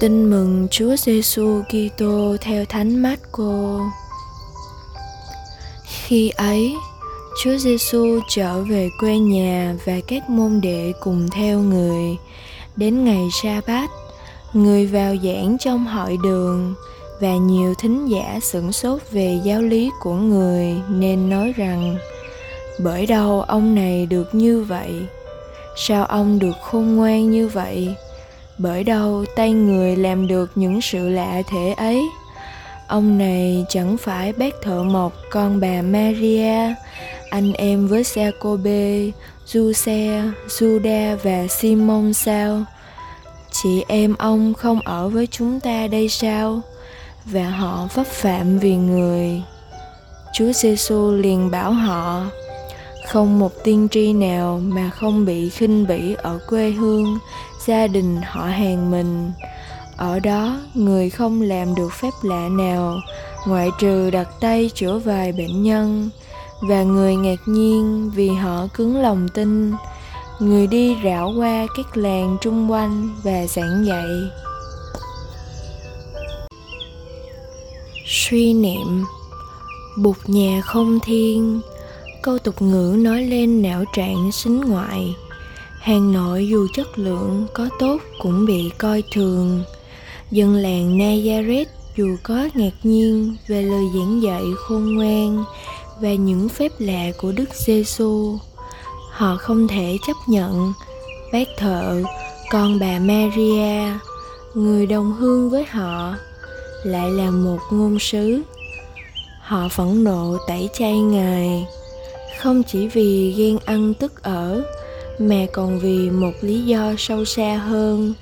Tin mừng Chúa Giêsu Kitô theo Thánh Marco. Khi ấy, Chúa Giêsu trở về quê nhà và các môn đệ cùng theo người. Đến ngày sa bát, người vào giảng trong hội đường và nhiều thính giả sửng sốt về giáo lý của người nên nói rằng bởi đâu ông này được như vậy sao ông được khôn ngoan như vậy bởi đâu tay người làm được những sự lạ thế ấy ông này chẳng phải bác thợ mộc con bà maria anh em với Jacobe, Giuse, Juda và Simon sao? Chị em ông không ở với chúng ta đây sao? Và họ vấp phạm vì người. Chúa Giêsu liền bảo họ: không một tiên tri nào mà không bị khinh bỉ ở quê hương, gia đình họ hàng mình. Ở đó, người không làm được phép lạ nào, ngoại trừ đặt tay chữa vài bệnh nhân. Và người ngạc nhiên vì họ cứng lòng tin. Người đi rảo qua các làng chung quanh và giảng dạy. Suy niệm. Bụt nhà không thiên câu tục ngữ nói lên não trạng xính ngoại. Hàng nội dù chất lượng, có tốt cũng bị coi thường. Dân làng nazareth dù có ngạc nhiên về lời giảng dạy khôn ngoan và những phép lạ của đức giêsu họ không thể chấp nhận. Bác thợ, con bà maria, người đồng hương với họ, lại là một ngôn sứ. Họ phẫn nộ tẩy chay ngài không chỉ vì ghen ăn tức ở, mà còn vì một lý do sâu xa hơn.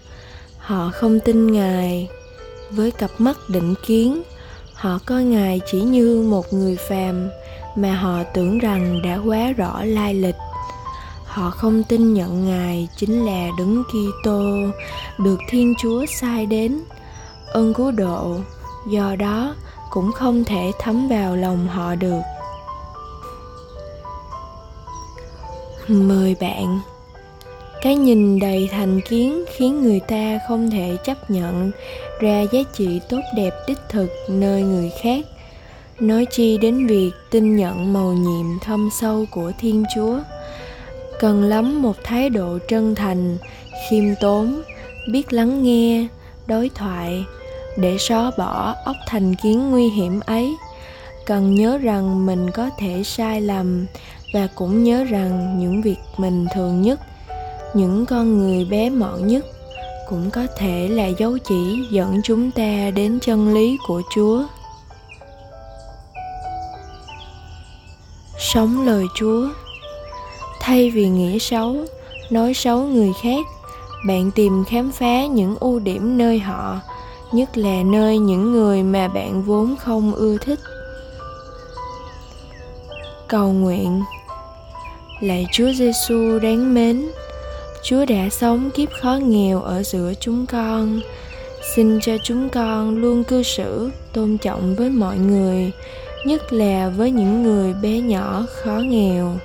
Họ không tin ngài. Với cặp mắt định kiến, họ coi ngài chỉ như một người phàm mà họ tưởng rằng đã quá rõ lai lịch. Họ không tin nhận ngài chính là đứng kitô, được thiên chúa sai đến. Ơn cứu độ, do đó cũng không thể thấm vào lòng họ được. Mời bạn. Cái nhìn đầy thành kiến khiến người ta không thể chấp nhận ra giá trị tốt đẹp đích thực nơi người khác. Nói chi đến việc tin nhận màu nhiệm thâm sâu của thiên chúa. Cần lắm một thái độ chân thành, khiêm tốn, biết lắng nghe, đối thoại, để xóa bỏ óc thành kiến nguy hiểm ấy. Cần nhớ rằng mình có thể sai lầm và cũng nhớ rằng những việc mình thường nhất, những con người bé mọn nhất cũng có thể là dấu chỉ dẫn chúng ta đến chân lý của chúa. Sống lời chúa. Thay vì nghĩ xấu, nói xấu người khác, bạn tìm khám phá những ưu điểm nơi họ, nhất là nơi những người mà bạn vốn không ưa thích. Cầu nguyện lạy chúa giêsu đáng mến, chúa đã sống kiếp khó nghèo ở giữa chúng con. Xin cho chúng con luôn cư xử tôn trọng với mọi người, nhất là với những người bé nhỏ khó nghèo.